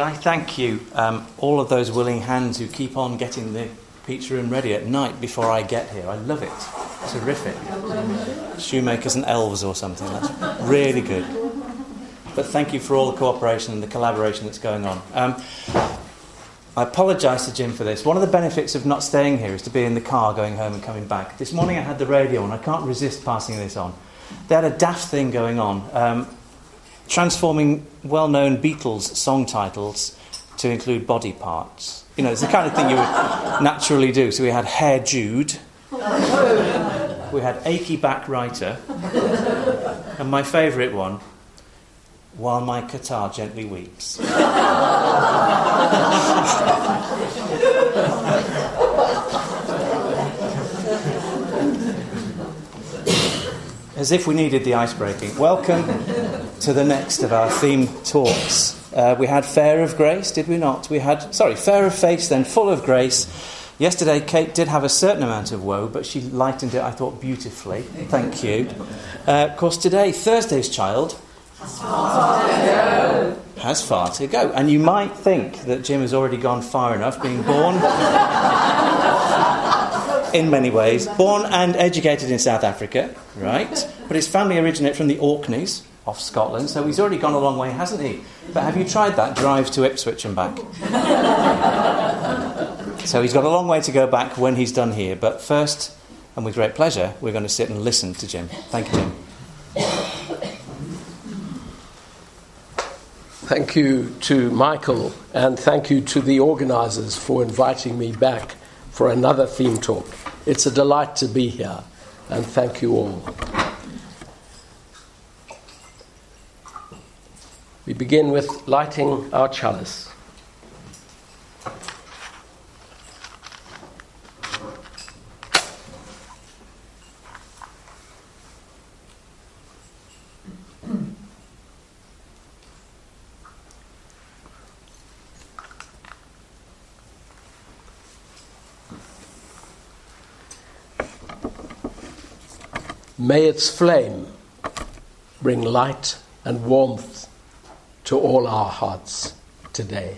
Can I thank you, um, all of those willing hands who keep on getting the pizza room ready at night before I get here? I love it. Terrific. Shoemakers and elves or something. That's really good. But thank you for all the cooperation and the collaboration that's going on. Um, I apologise to Jim for this. One of the benefits of not staying here is to be in the car going home and coming back. This morning I had the radio on. I can't resist passing this on. They had a daft thing going on, um, transforming well known Beatles song titles to include body parts. You know, it's the kind of thing you would naturally do. So we had Hair Jude, we had Achy Back Writer, and my favourite one, While My Guitar Gently Weeps. As if we needed the ice breaking. Welcome to the next of our theme talks. Uh, we had Fair of Grace, did we not? We had, sorry, Fair of Face, then Full of Grace. Yesterday, Kate did have a certain amount of woe, but she lightened it, I thought, beautifully. Thank you. Uh, of course, today, Thursday's child has far to go. Has far to go. And you might think that Jim has already gone far enough, being born in many ways, born and educated in South Africa, right? But his family originate from the Orkneys off Scotland, so he's already gone a long way, hasn't he? But have you tried that drive to Ipswich and back? so he's got a long way to go back when he's done here. But first, and with great pleasure, we're going to sit and listen to Jim. Thank you, Jim. Thank you to Michael, and thank you to the organisers for inviting me back for another theme talk. It's a delight to be here, and thank you all. We begin with lighting our chalice. May its flame bring light and warmth to all our hearts today.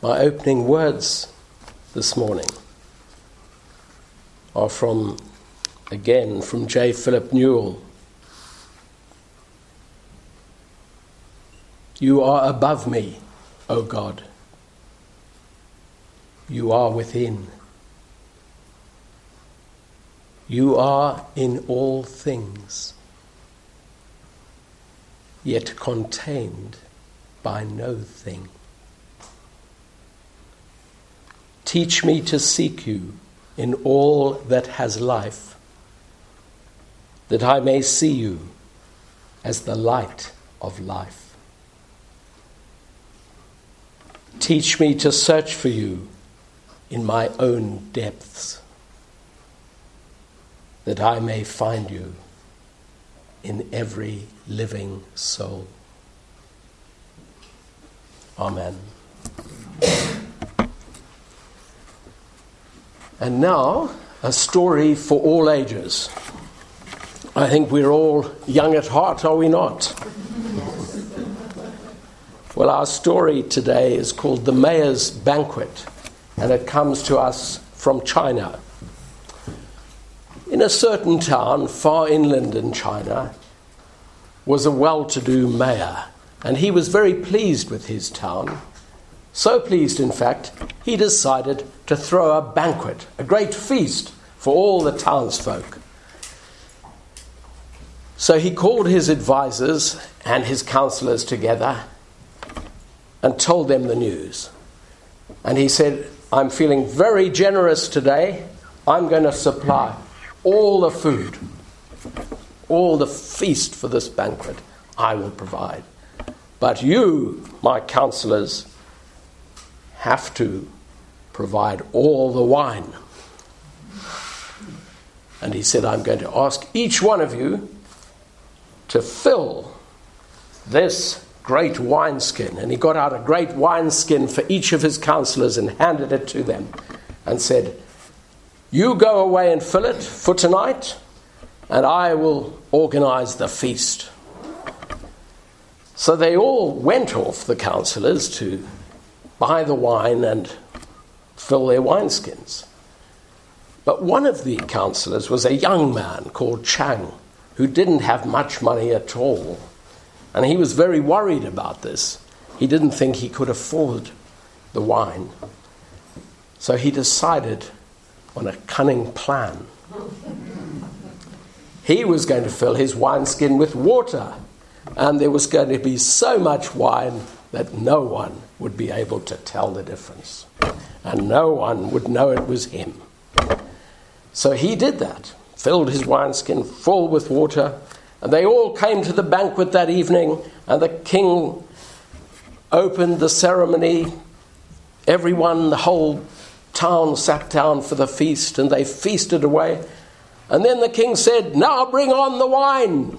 My opening words this morning are from, again, from J. Philip Newell. You are above me, O God. You are within. You are in all things, yet contained by no thing. Teach me to seek you in all that has life, that I may see you as the light of life. Teach me to search for you in my own depths that I may find you in every living soul. Amen. And now, a story for all ages. I think we're all young at heart, are we not? well, our story today is called The Mayor's Banquet, and it comes to us from China. In a certain town far inland in China was a well to do mayor, and he was very pleased with his town. So pleased, in fact, he decided to throw a banquet, a great feast for all the townsfolk. So he called his advisers and his counselors together and told them the news. And he said, I'm feeling very generous today. I'm going to supply all the food, all the feast for this banquet, I will provide. But you, my counselors, have to provide all the wine. And he said, I'm going to ask each one of you to fill this great wineskin. And he got out a great wineskin for each of his counselors and handed it to them and said, you go away and fill it for tonight, and I will organize the feast. So they all went off, the councillors, to buy the wine and fill their wineskins. But one of the councillors was a young man called Chang, who didn't have much money at all. And he was very worried about this. He didn't think he could afford the wine. So he decided on a cunning plan. He was going to fill his wineskin with water, and there was going to be so much wine that no one would be able to tell the difference, and no one would know it was him. So he did that, filled his wineskin full with water, and they all came to the banquet that evening, and the king opened the ceremony. Everyone, the whole town sat down for the feast, and they feasted away. And then the king said, Now bring on the wine.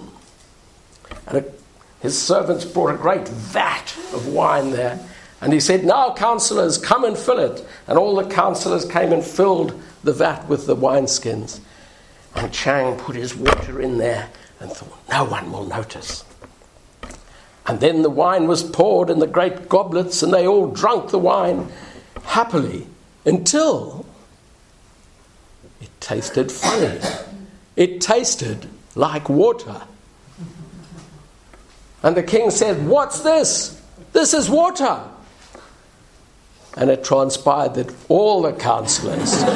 And his servants brought a great vat of wine there. And he said, Now, councillors, come and fill it. And all the councillors came and filled the vat with the wineskins. And Chang put his water in there and thought, No one will notice. And then the wine was poured in the great goblets, and they all drank the wine happily until it tasted funny. It tasted like water. And the king said, What's this? This is water. And it transpired that all the counselors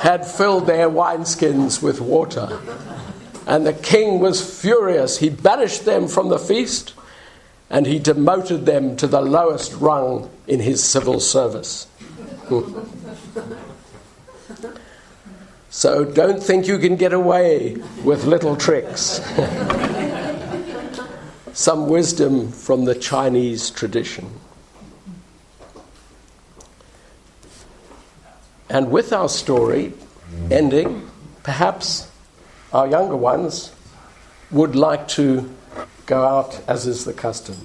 had filled their wineskins with water. And the king was furious. He banished them from the feast and he demoted them to the lowest rung in his civil service. so don't think you can get away with little tricks. Some wisdom from the Chinese tradition. And with our story ending, perhaps our younger ones would like to go out as is the custom.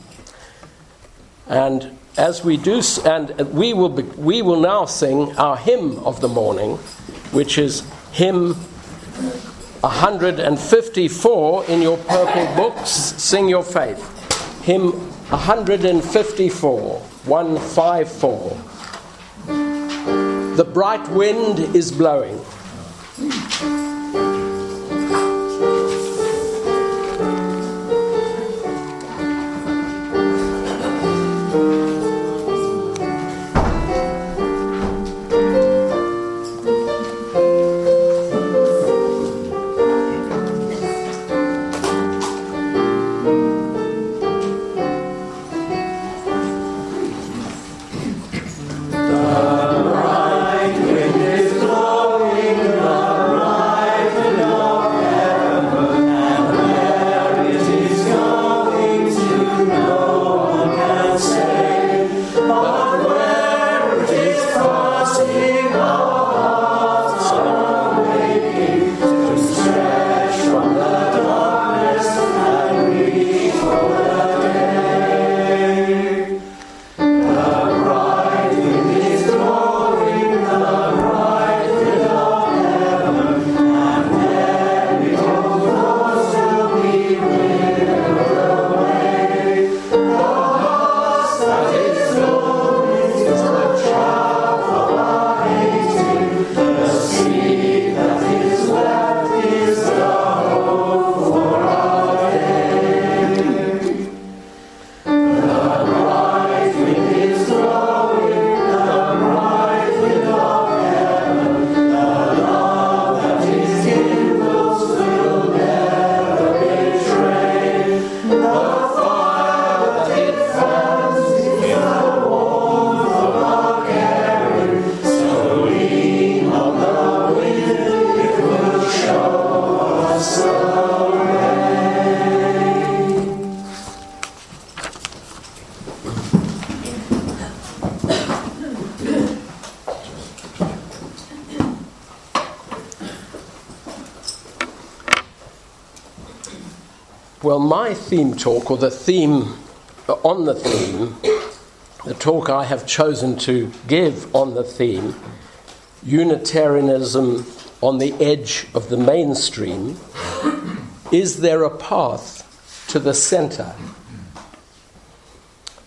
And as we do, and we will, be, we will now sing our hymn of the morning, which is hymn 154 in your purple books. Sing your faith. Hymn 154, 154. The bright wind is blowing. Theme talk, or the theme on the theme, the talk I have chosen to give on the theme, Unitarianism on the edge of the mainstream, is there a path to the center.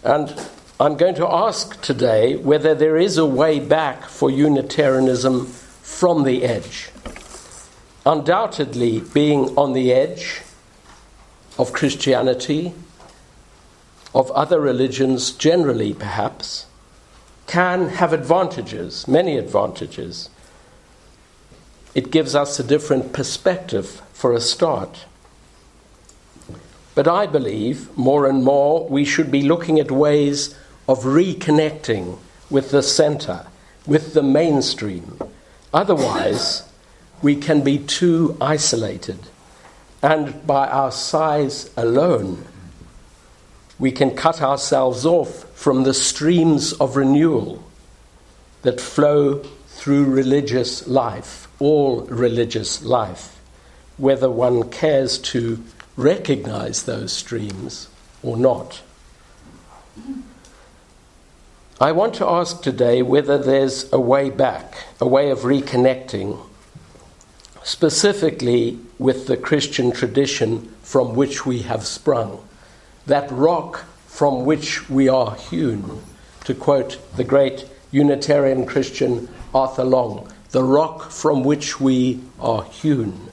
And I'm going to ask today whether there is a way back for Unitarianism from the edge. Undoubtedly, being on the edge of Christianity, of other religions generally, perhaps, can have advantages, many advantages. It gives us a different perspective for a start. But I believe more and more we should be looking at ways of reconnecting with the center, with the mainstream. Otherwise, we can be too isolated. And by our size alone, we can cut ourselves off from the streams of renewal that flow through religious life, all religious life, whether one cares to recognize those streams or not. I want to ask today whether there's a way back, a way of reconnecting, specifically with the Christian tradition from which we have sprung, that rock from which we are hewn, to quote the great Unitarian Christian Arthur Long, the rock from which we are hewn.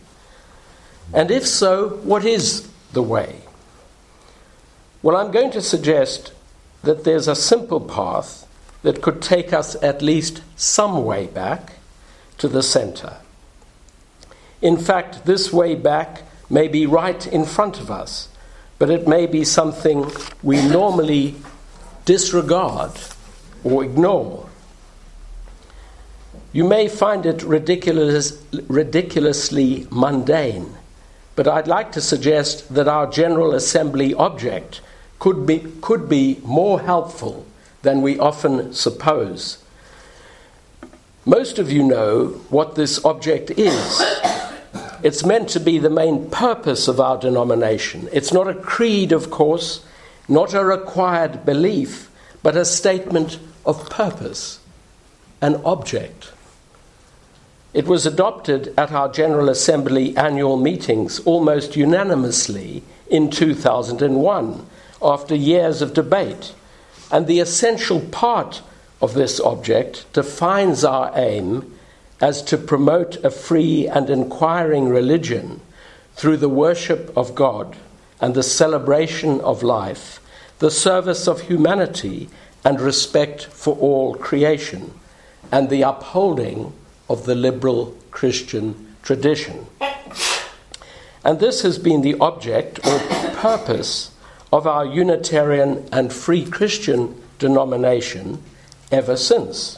And if so, what is the way? Well, I'm going to suggest that there's a simple path that could take us at least some way back to the center. In fact, this way back may be right in front of us, but it may be something we normally disregard or ignore. You may find it ridiculous, ridiculously mundane, but I'd like to suggest that our General Assembly object could be, could be more helpful than we often suppose. Most of you know what this object is. It's meant to be the main purpose of our denomination. It's not a creed, of course, not a required belief, but a statement of purpose, an object. It was adopted at our General Assembly annual meetings almost unanimously in 2001 after years of debate. And the essential part of this object defines our aim as to promote a free and inquiring religion through the worship of God and the celebration of life, the service of humanity and respect for all creation, and the upholding of the liberal Christian tradition. And this has been the object or purpose of our Unitarian and Free Christian denomination ever since.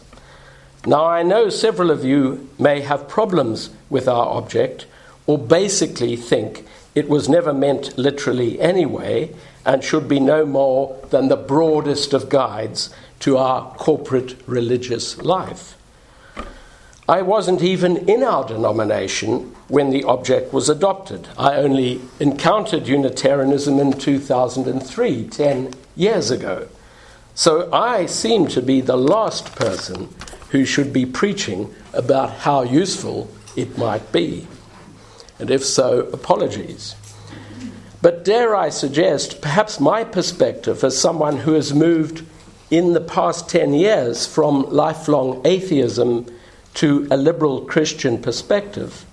Now, I know several of you may have problems with our object or basically think it was never meant literally anyway and should be no more than the broadest of guides to our corporate religious life. I wasn't even in our denomination when the object was adopted. I only encountered Unitarianism in 2003, 10 years ago. So I seem to be the last person who should be preaching about how useful it might be. And if so, apologies. But dare I suggest, perhaps my perspective as someone who has moved in the past 10 years from lifelong atheism to a liberal Christian perspective,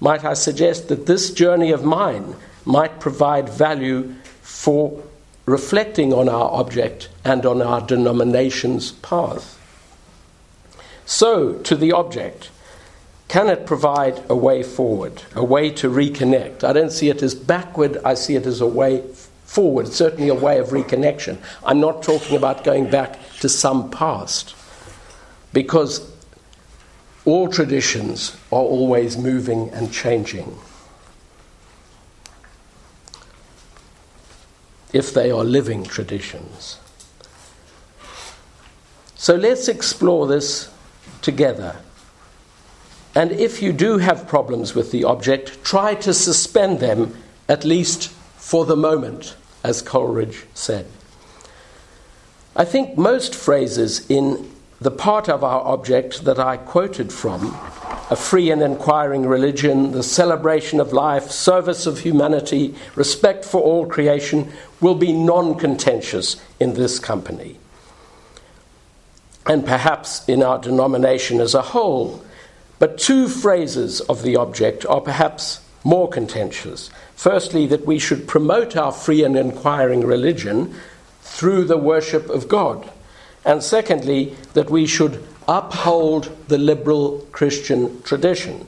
might I suggest that this journey of mine might provide value for reflecting on our object and on our denomination's path. So, to the object, can it provide a way forward, a way to reconnect? I don't see it as backward, I see it as a way forward, certainly a way of reconnection. I'm not talking about going back to some past, because all traditions are always moving and changing. If they are living traditions. So let's explore this together. And if you do have problems with the object, try to suspend them at least for the moment, as Coleridge said. I think most phrases in the part of our object that I quoted from a free and inquiring religion, the celebration of life, service of humanity, respect for all creation will be non contentious in this company. And perhaps in our denomination as a whole. But two phrases of the object are perhaps more contentious. Firstly, that we should promote our free and inquiring religion through the worship of God. And secondly, that we should uphold the liberal Christian tradition.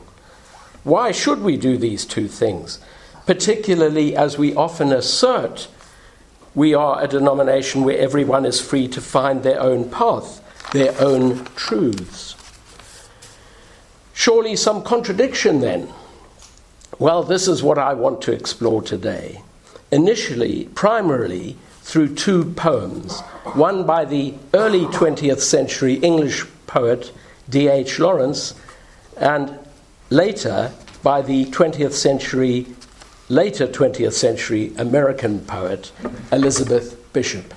Why should we do these two things? Particularly as we often assert we are a denomination where everyone is free to find their own path, their own truths. Surely some contradiction then. Well, this is what I want to explore today. Initially, primarily, through two poems, one by the early 20th century English poet D.H. Lawrence, and later by the 20th century, later 20th century American poet Elizabeth Bishop.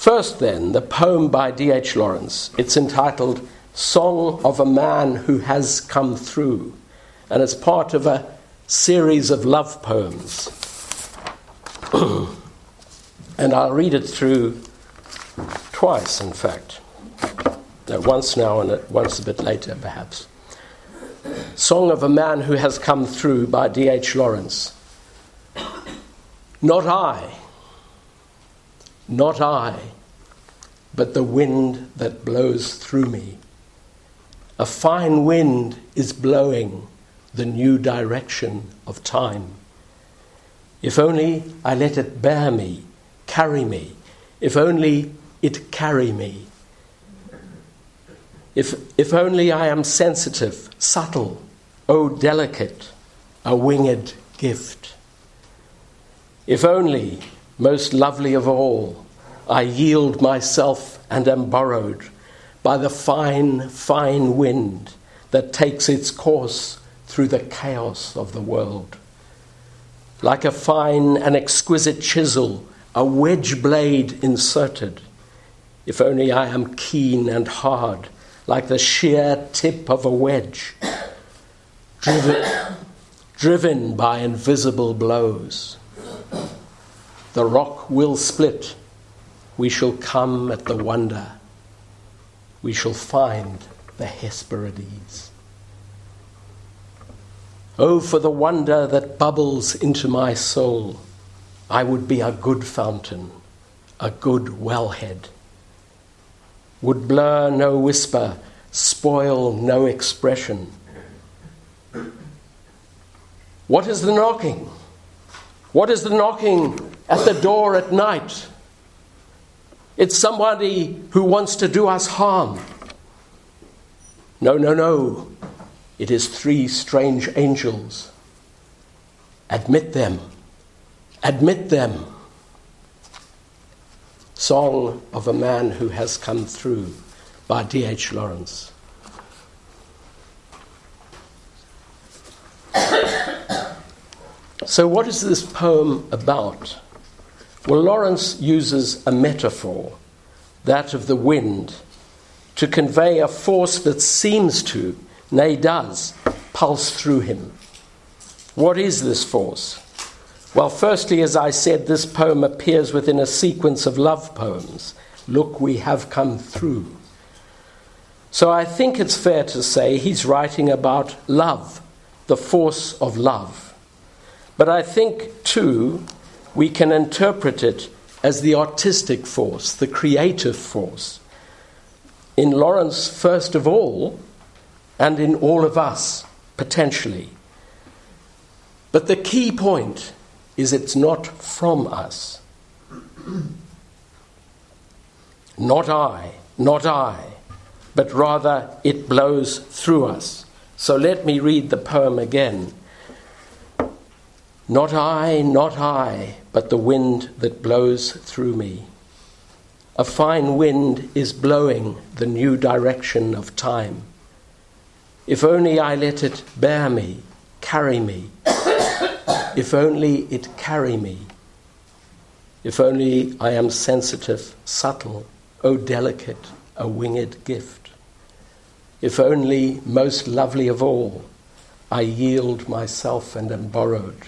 First, then, the poem by D.H. Lawrence. It's entitled Song of a Man Who Has Come Through, and it's part of a series of love poems. and I'll read it through twice, in fact. No, once now and uh, once a bit later, perhaps. Song of a Man Who Has Come Through by D.H. Lawrence. Not I, not I, but the wind that blows through me. A fine wind is blowing the new direction of time. If only I let it bear me, carry me, if only it carry me. If, if only I am sensitive, subtle, oh delicate, a winged gift. If only, most lovely of all, I yield myself and am borrowed by the fine, fine wind that takes its course through the chaos of the world. Like a fine and exquisite chisel, a wedge blade inserted. If only I am keen and hard, like the sheer tip of a wedge, driven, driven by invisible blows. The rock will split. We shall come at the wonder we shall find the Hesperides. Oh, for the wonder that bubbles into my soul! I would be a good fountain, a good wellhead. Would blur no whisper, spoil no expression. What is the knocking? What is the knocking at the door at night? It's somebody who wants to do us harm. No, no, no. It is three strange angels. Admit them. Admit them. Song of a Man Who Has Come Through by D.H. Lawrence. so, what is this poem about? Well, Lawrence uses a metaphor, that of the wind, to convey a force that seems to, nay, does, pulse through him. What is this force? Well, firstly, as I said, this poem appears within a sequence of love poems. Look, we have come through. So I think it's fair to say he's writing about love, the force of love. But I think, too, we can interpret it as the artistic force, the creative force. In Lawrence, first of all, and in all of us, potentially. But the key point is it's not from us. not I, not I, but rather it blows through us. So let me read the poem again. Not I, not I, but the wind that blows through me. A fine wind is blowing the new direction of time. If only I let it bear me, carry me. if only it carry me. If only I am sensitive, subtle, oh delicate, a winged gift. if only most lovely of all, I yield myself and am borrowed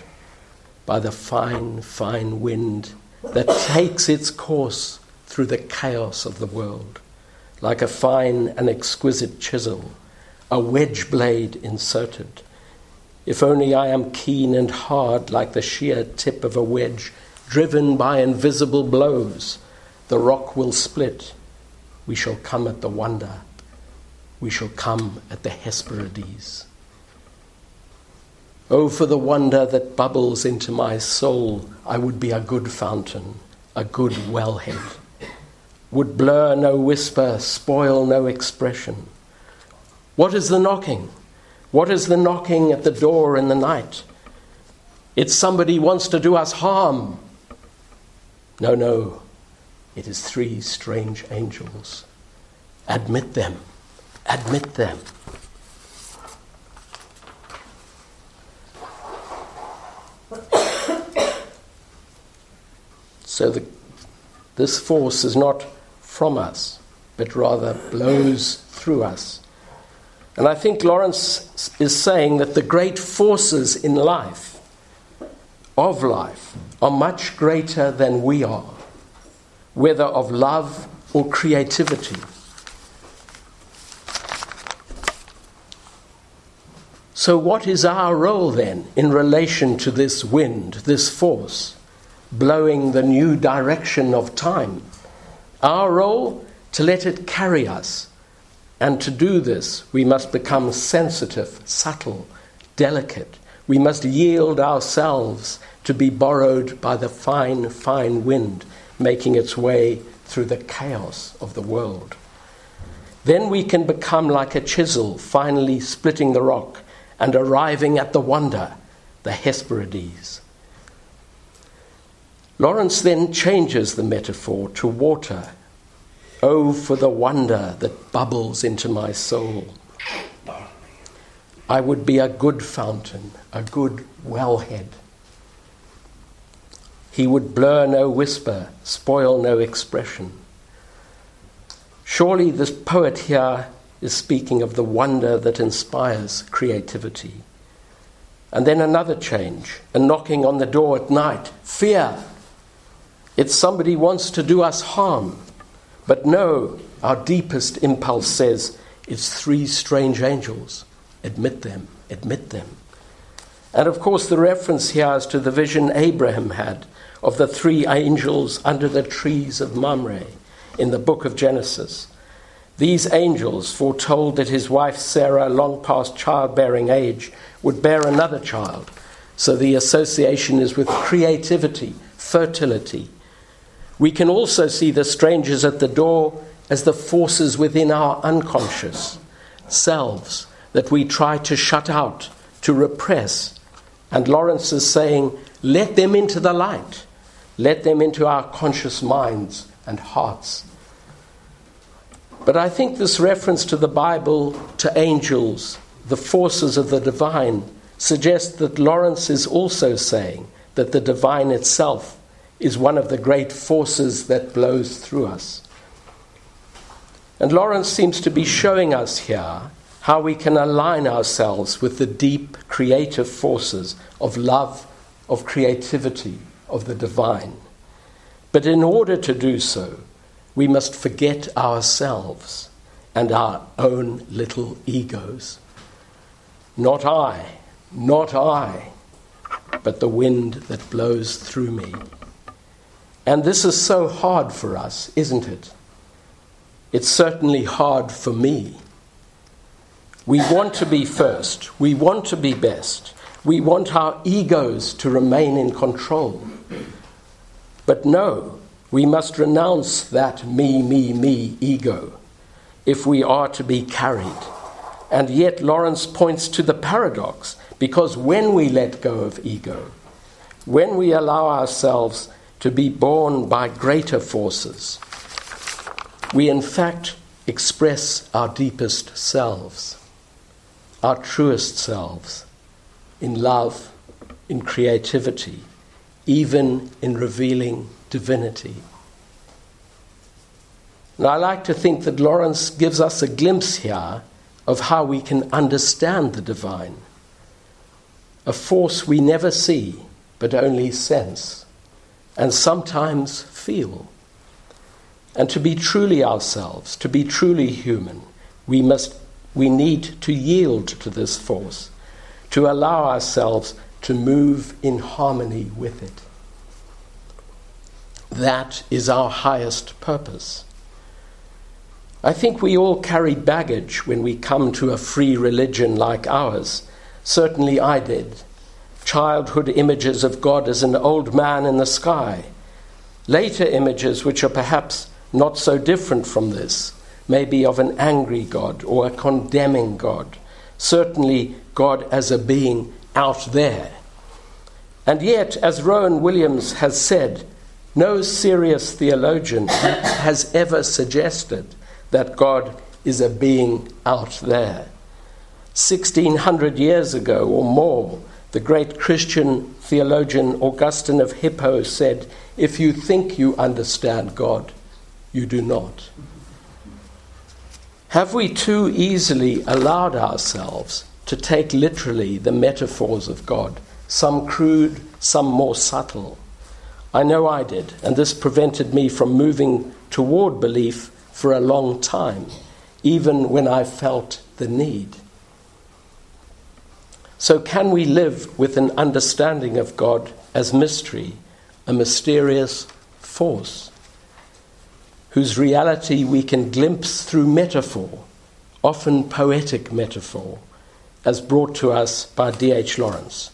by the fine, fine wind that takes its course through the chaos of the world, like a fine and exquisite chisel, a wedge blade inserted. If only I am keen and hard like the sheer tip of a wedge, driven by invisible blows, the rock will split. We shall come at the wonder we shall come at the Hesperides. Oh, for the wonder that bubbles into my soul, I would be a good fountain, a good wellhead. Would blur no whisper, spoil no expression. What is the knocking? What is the knocking at the door in the night? It's somebody wants to do us harm. No, no, it is three strange angels. Admit them. Admit them. So the, this force is not from us, but rather blows through us. And I think Lawrence is saying that the great forces in life, of life, are much greater than we are, whether of love or creativity. So, what is our role then in relation to this wind, this force, blowing the new direction of time? Our role to let it carry us. And to do this, we must become sensitive, subtle, delicate. We must yield ourselves to be borrowed by the fine, fine wind making its way through the chaos of the world. Then we can become like a chisel finally splitting the rock and arriving at the wonder, the Hesperides. Lawrence then changes the metaphor to water. Oh, for the wonder that bubbles into my soul. I would be a good fountain, a good wellhead. He would blur no whisper, spoil no expression. Surely this poet here is speaking of the wonder that inspires creativity. And then another change, a knocking on the door at night, fear. It's somebody wants to do us harm. But no, our deepest impulse says it's three strange angels. Admit them, admit them. And of course, the reference here is to the vision Abraham had of the three angels under the trees of Mamre in the book of Genesis. These angels foretold that his wife Sarah, long past childbearing age, would bear another child. So the association is with creativity, fertility. We can also see the strangers at the door as the forces within our unconscious selves that we try to shut out, to repress. And Lawrence is saying, let them into the light, let them into our conscious minds and hearts. But I think this reference to the Bible, to angels, the forces of the divine, suggests that Lawrence is also saying that the divine itself is one of the great forces that blows through us. And Lawrence seems to be showing us here how we can align ourselves with the deep creative forces of love, of creativity, of the divine. But in order to do so, we must forget ourselves and our own little egos. Not I, not I, but the wind that blows through me. And this is so hard for us, isn't it? It's certainly hard for me. We want to be first, we want to be best, we want our egos to remain in control. But no, we must renounce that me, me, me ego if we are to be carried. And yet, Lawrence points to the paradox because when we let go of ego, when we allow ourselves to be borne by greater forces, we in fact express our deepest selves, our truest selves, in love, in creativity, even in revealing divinity. And I like to think that Lawrence gives us a glimpse here of how we can understand the divine, a force we never see but only sense and sometimes feel. And to be truly ourselves, to be truly human, we must we need to yield to this force, to allow ourselves to move in harmony with it. That is our highest purpose. I think we all carry baggage when we come to a free religion like ours. Certainly I did. Childhood images of God as an old man in the sky. Later images, which are perhaps not so different from this, may be of an angry God or a condemning God. Certainly, God as a being out there. And yet, as Rowan Williams has said, no serious theologian has ever suggested that God is a being out there. 1600 years ago or more, the great Christian theologian Augustine of Hippo said, If you think you understand God, you do not. Have we too easily allowed ourselves to take literally the metaphors of God, some crude, some more subtle? I know I did, and this prevented me from moving toward belief for a long time, even when I felt the need. So, can we live with an understanding of God as mystery, a mysterious force? whose reality we can glimpse through metaphor, often poetic metaphor, as brought to us by D.H. Lawrence.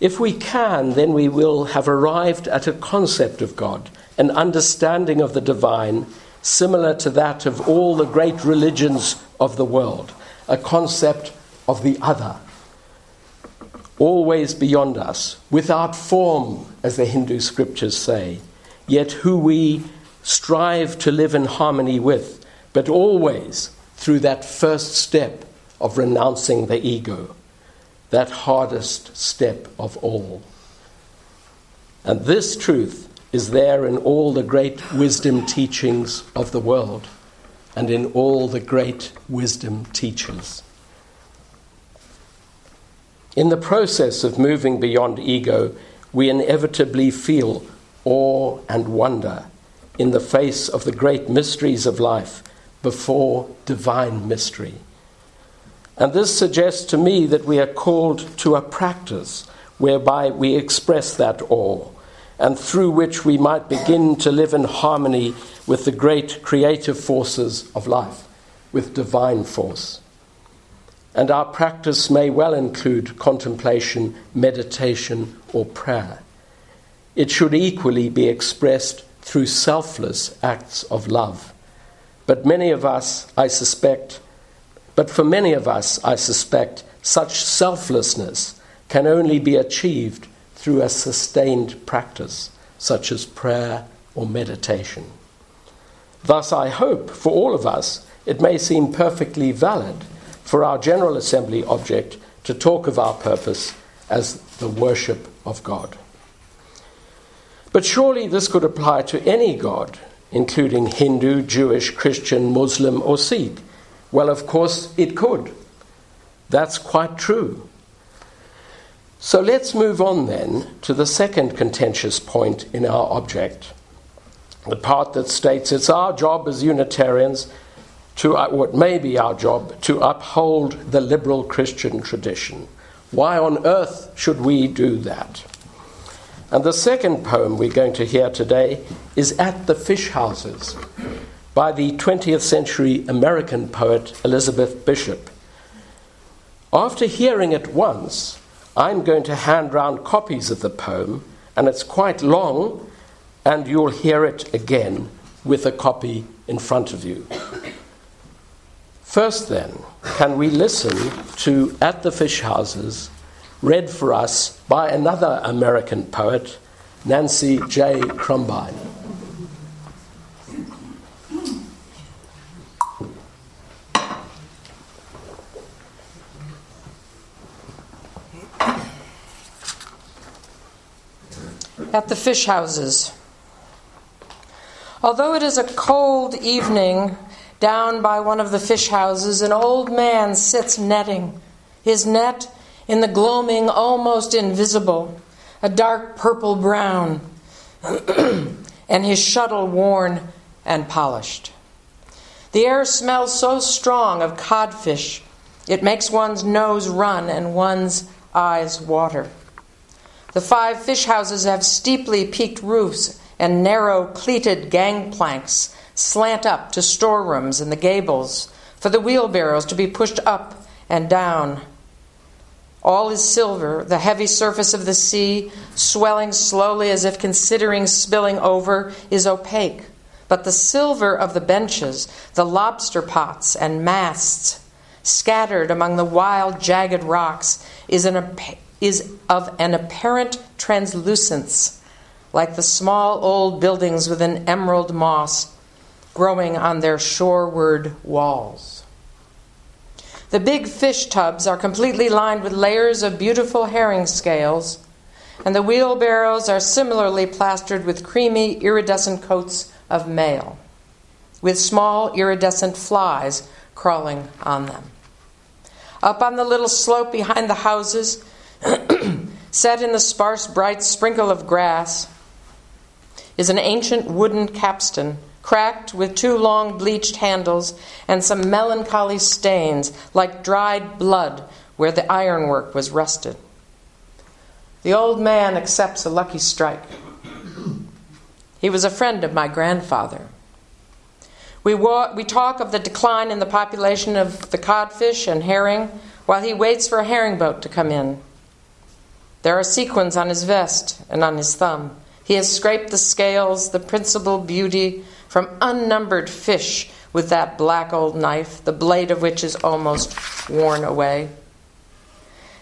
If we can, then we will have arrived at a concept of God, an understanding of the divine similar to that of all the great religions of the world, a concept of the other, always beyond us, without form, as the Hindu scriptures say, yet who we strive to live in harmony with, but always through that first step of renouncing the ego, that hardest step of all. And this truth is there in all the great wisdom teachings of the world and in all the great wisdom teachers. In the process of moving beyond ego, we inevitably feel awe and wonder in the face of the great mysteries of life before divine mystery. And this suggests to me that we are called to a practice whereby we express that awe, and through which we might begin to live in harmony with the great creative forces of life, with divine force. And our practice may well include contemplation, meditation, or prayer. It should equally be expressed through selfless acts of love. But many of us, I suspect, but for many of us, I suspect, such selflessness can only be achieved through a sustained practice, such as prayer or meditation. Thus, I hope for all of us it may seem perfectly valid for our General Assembly object to talk of our purpose as the worship of God. But surely this could apply to any god, including Hindu, Jewish, Christian, Muslim, or Sikh. Well, of course, it could. That's quite true. So let's move on then to the second contentious point in our object. The part that states it's our job as Unitarians to, uh, what may be our job, to uphold the liberal Christian tradition. Why on earth should we do that? And the second poem we're going to hear today is At the Fish Houses by the 20th century American poet Elizabeth Bishop. After hearing it once, I'm going to hand round copies of the poem, and it's quite long, and you'll hear it again with a copy in front of you. First, then, can we listen to At the Fish Houses read for us by another American poet, Nancy J. Crumbine. At the fish houses. Although it is a cold evening, Down by one of the fish houses, an old man sits netting, his net in the gloaming almost invisible, a dark purple brown, and his shuttle worn and polished. The air smells so strong of codfish, it makes one's nose run and one's eyes water. The five fish houses have steeply peaked roofs and narrow cleated gangplanks slant up to storerooms in the gables for the wheelbarrows to be pushed up and down. All is silver, the heavy surface of the sea, swelling slowly as if considering spilling over, is opaque. But the silver of the benches, the lobster pots and masts, scattered among the wild, jagged rocks, is, an, is of an apparent translucence, like the small old buildings with an emerald moss growing on their shoreward walls. The big fish tubs are completely lined with layers of beautiful herring scales, and the wheelbarrows are similarly plastered with creamy, iridescent coats of mail, with small iridescent flies crawling on them. Up on the little slope behind the houses, set in the sparse, bright sprinkle of grass, is an ancient wooden capstan cracked with two long bleached handles and some melancholy stains like dried blood where the ironwork was rusted. The old man accepts a lucky strike. He was a friend of my grandfather. We, wa- we talk of the decline in the population of the codfish and herring while he waits for a herring boat to come in. There are sequins on his vest and on his thumb. He has scraped the scales, the principal beauty, from unnumbered fish with that black old knife, the blade of which is almost worn away.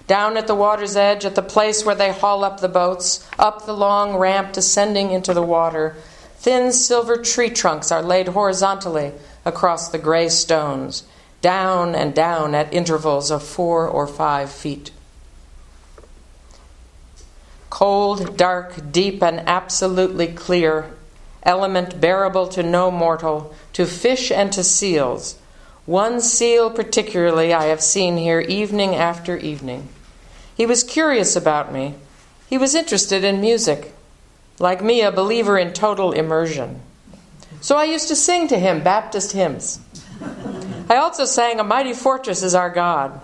Down at the water's edge, at the place where they haul up the boats, up the long ramp descending into the water, thin silver tree trunks are laid horizontally across the gray stones, down and down at intervals of four or five feet. Cold, dark, deep, and absolutely clear, element bearable to no mortal, to fish and to seals. One seal, particularly, I have seen here evening after evening. He was curious about me. He was interested in music. Like me, a believer in total immersion. So I used to sing to him Baptist hymns. I also sang, A Mighty Fortress is Our God.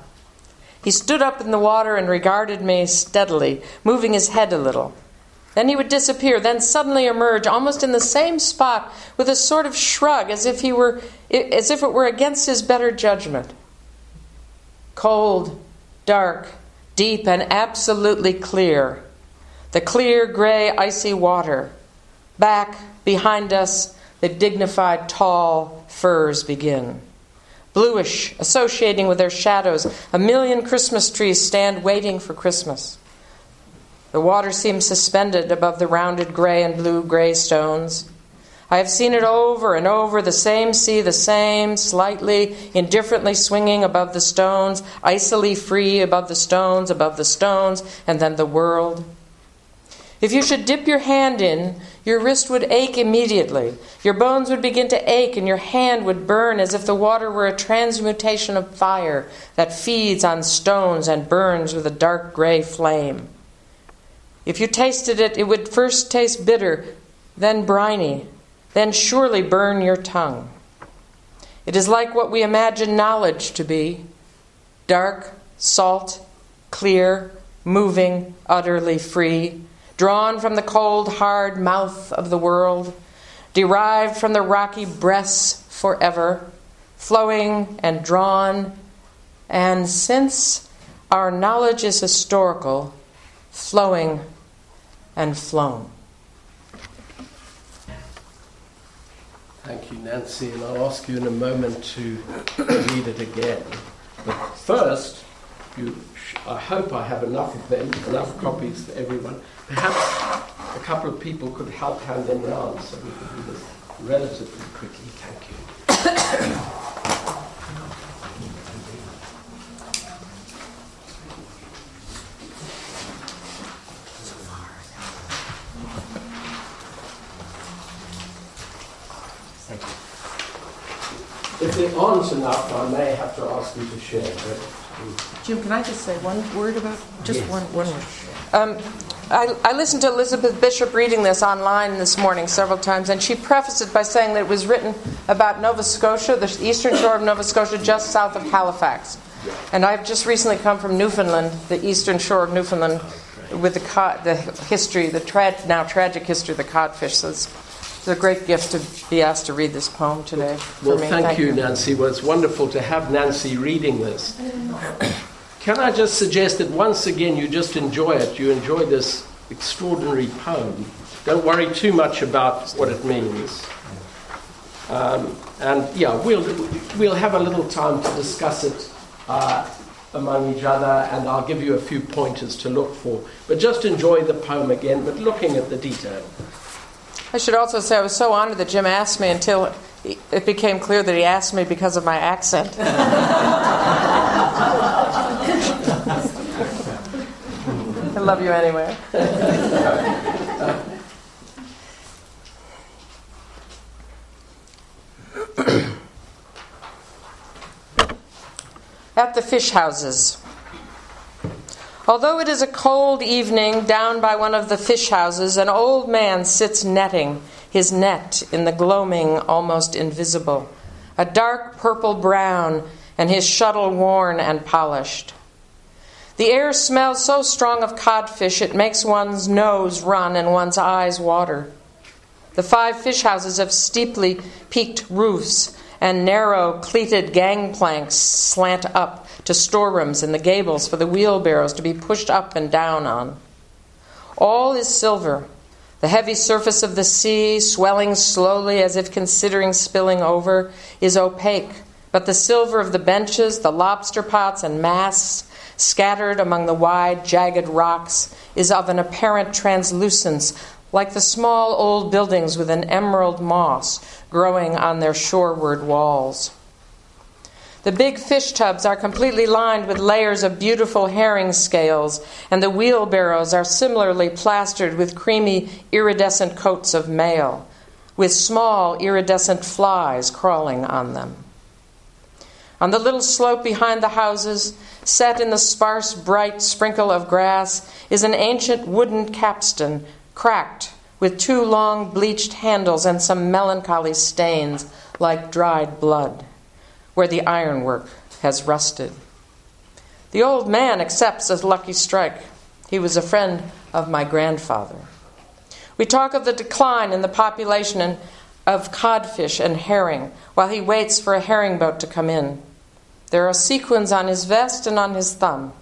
He stood up in the water and regarded me steadily, moving his head a little. Then he would disappear, then suddenly emerge almost in the same spot with a sort of shrug as if he were as if it were against his better judgment. Cold, dark, deep and absolutely clear. The clear gray icy water. Back behind us the dignified tall firs begin. Bluish, associating with their shadows, a million Christmas trees stand waiting for Christmas. The water seems suspended above the rounded gray and blue gray stones. I have seen it over and over the same sea, the same, slightly, indifferently swinging above the stones, icily free above the stones, above the stones, and then the world. If you should dip your hand in, your wrist would ache immediately. Your bones would begin to ache, and your hand would burn as if the water were a transmutation of fire that feeds on stones and burns with a dark gray flame. If you tasted it, it would first taste bitter, then briny, then surely burn your tongue. It is like what we imagine knowledge to be dark, salt, clear, moving, utterly free, drawn from the cold, hard mouth of the world, derived from the rocky breasts forever, flowing and drawn, and since our knowledge is historical, flowing and flown. Thank you, Nancy, and I'll ask you in a moment to read it again. But first, you, I hope I have enough of them, enough copies for everyone. Perhaps a couple of people could help hand them round so we can do this relatively quickly. Thank you. If there aren't enough, I may have to ask you to share. But, um, Jim, can I just say one word about just yes. one one word? Um, I, I, listened to Elizabeth Bishop reading this online this morning several times, and she prefaced it by saying that it was written about Nova Scotia, the eastern shore of Nova Scotia, just south of Halifax. And I've just recently come from Newfoundland, the eastern shore of Newfoundland, with the, cod, the history, the tra- now tragic history of the codfish. So it's, it's, a great gift to be asked to read this poem today. well, thank, thank, you, Nancy. Well, it's wonderful to have Nancy reading this. Can I just suggest that once again you just enjoy it? You enjoy this extraordinary poem. Don't worry too much about what it means. Um, and yeah, we'll, we'll have a little time to discuss it uh, among each other, and I'll give you a few pointers to look for. But just enjoy the poem again, but looking at the detail. I should also say I was so honored that Jim asked me until it became clear that he asked me because of my accent. I love you anyway. At the fish houses. Although it is a cold evening, down by one of the fish houses, an old man sits netting his net in the gloaming, almost invisible, a dark purple brown, and his shuttle worn and polished. The air smells so strong of codfish it makes one's nose run and one's eyes water. The five fish houses have steeply peaked roofs and narrow, cleated gangplanks slant up to storerooms in the gables for the wheelbarrows to be pushed up and down on. All is silver. The heavy surface of the sea, swelling slowly as if considering spilling over, is opaque, but the silver of the benches, the lobster pots, and masts scattered among the wide, jagged rocks is of an apparent translucence, like the small old buildings with an emerald moss growing on their shoreward walls. The big fish tubs are completely lined with layers of beautiful herring scales, and the wheelbarrows are similarly plastered with creamy, iridescent coats of mail, with small, iridescent flies crawling on them. On the little slope behind the houses, set in the sparse, bright sprinkle of grass, is an ancient wooden capstan, cracked, with two long bleached handles and some melancholy stains like dried blood, where the ironwork has rusted. The old man accepts a lucky strike. He was a friend of my grandfather. We talk of the decline in the population of codfish and herring while he waits for a herring boat to come in. There are sequins on his vest and on his thumb.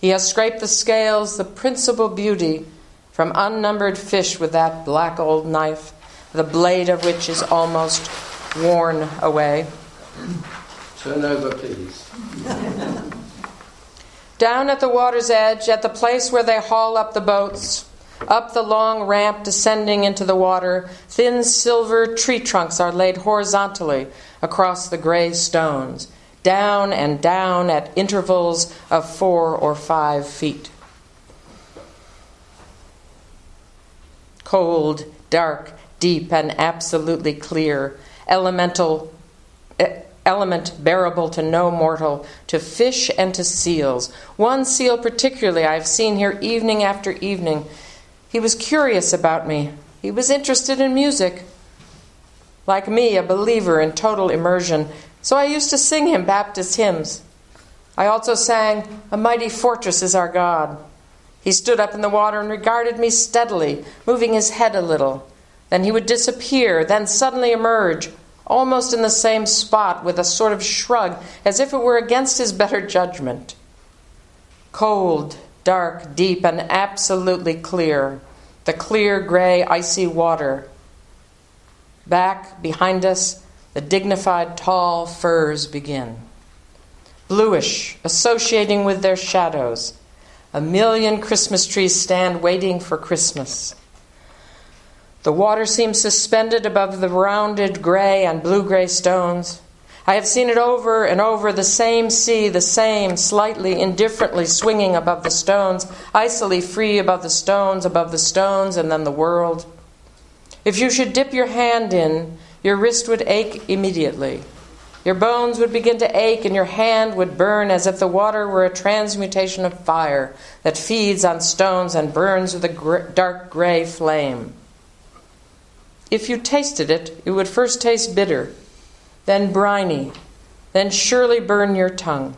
He has scraped the scales, the principal beauty, from unnumbered fish with that black old knife, the blade of which is almost worn away. Turn over, please. Down at the water's edge, at the place where they haul up the boats, up the long ramp descending into the water, thin silver tree trunks are laid horizontally across the gray stones, down and down at intervals of four or five feet. Cold, dark, deep, and absolutely clear, elemental element bearable to no mortal, to fish and to seals. One seal, particularly, I have seen here evening after evening. He was curious about me. He was interested in music. Like me, a believer in total immersion. So I used to sing him Baptist hymns. I also sang, A Mighty Fortress is Our God. He stood up in the water and regarded me steadily, moving his head a little. Then he would disappear, then suddenly emerge, almost in the same spot with a sort of shrug, as if it were against his better judgment. Cold, dark, deep, and absolutely clear, the clear, gray, icy water. Back, behind us, the dignified, tall firs begin. Bluish, associating with their shadows. A million Christmas trees stand waiting for Christmas. The water seems suspended above the rounded gray and blue gray stones. I have seen it over and over the same sea, the same, slightly indifferently swinging above the stones, icily free above the stones, above the stones, and then the world. If you should dip your hand in, your wrist would ache immediately. Your bones would begin to ache and your hand would burn as if the water were a transmutation of fire that feeds on stones and burns with a gr- dark gray flame. If you tasted it, it would first taste bitter, then briny, then surely burn your tongue.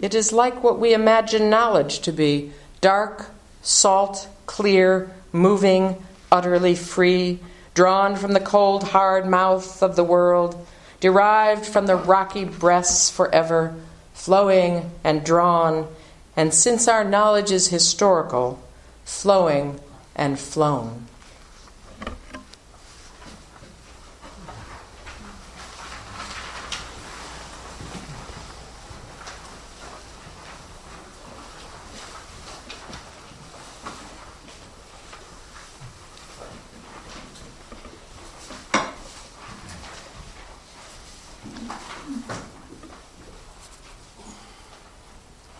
It is like what we imagine knowledge to be dark, salt, clear, moving, utterly free, drawn from the cold, hard mouth of the world derived from the rocky breasts forever, flowing and drawn, and since our knowledge is historical, flowing and flown.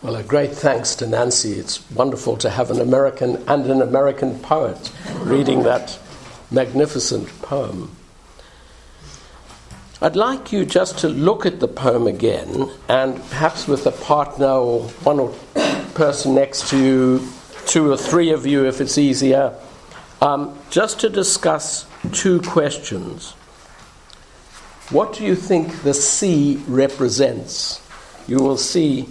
Well, a great thanks to Nancy. It's wonderful to have an American and an American poet reading that magnificent poem. I'd like you just to look at the poem again, and perhaps with a partner or one or person next to you, two or three of you if it's easier, um, just to discuss two questions. What do you think the sea represents? You will see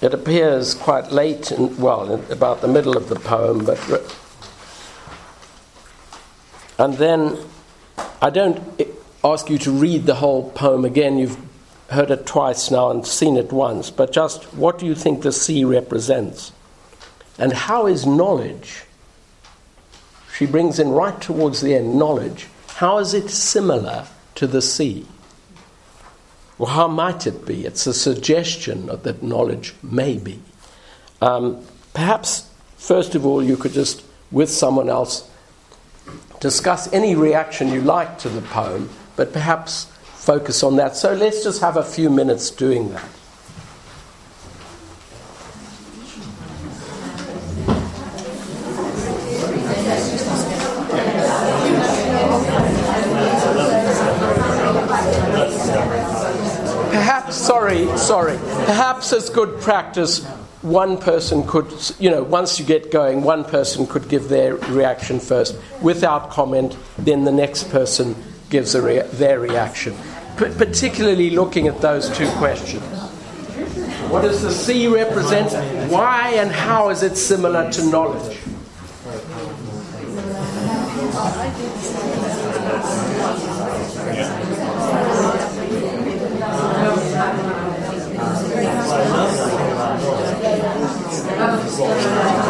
it appears quite late, in, well, in about the middle of the poem, but. And then I don't ask you to read the whole poem again. You've heard it twice now and seen it once. But just what do you think the sea represents? And how is knowledge? She brings in right towards the end knowledge. How is it similar to the sea? Well, how might it be? It's a suggestion that knowledge may be. Um, perhaps, first of all, you could just, with someone else, discuss any reaction you like to the poem, but perhaps focus on that. So let's just have a few minutes doing that. sorry. Perhaps as good practice, one person could, you know, once you get going, one person could give their reaction first without comment, then the next person gives rea- their reaction. P- particularly looking at those two questions. What does the sea represent? Why and how is it similar to knowledge? Yeah. Obrigado.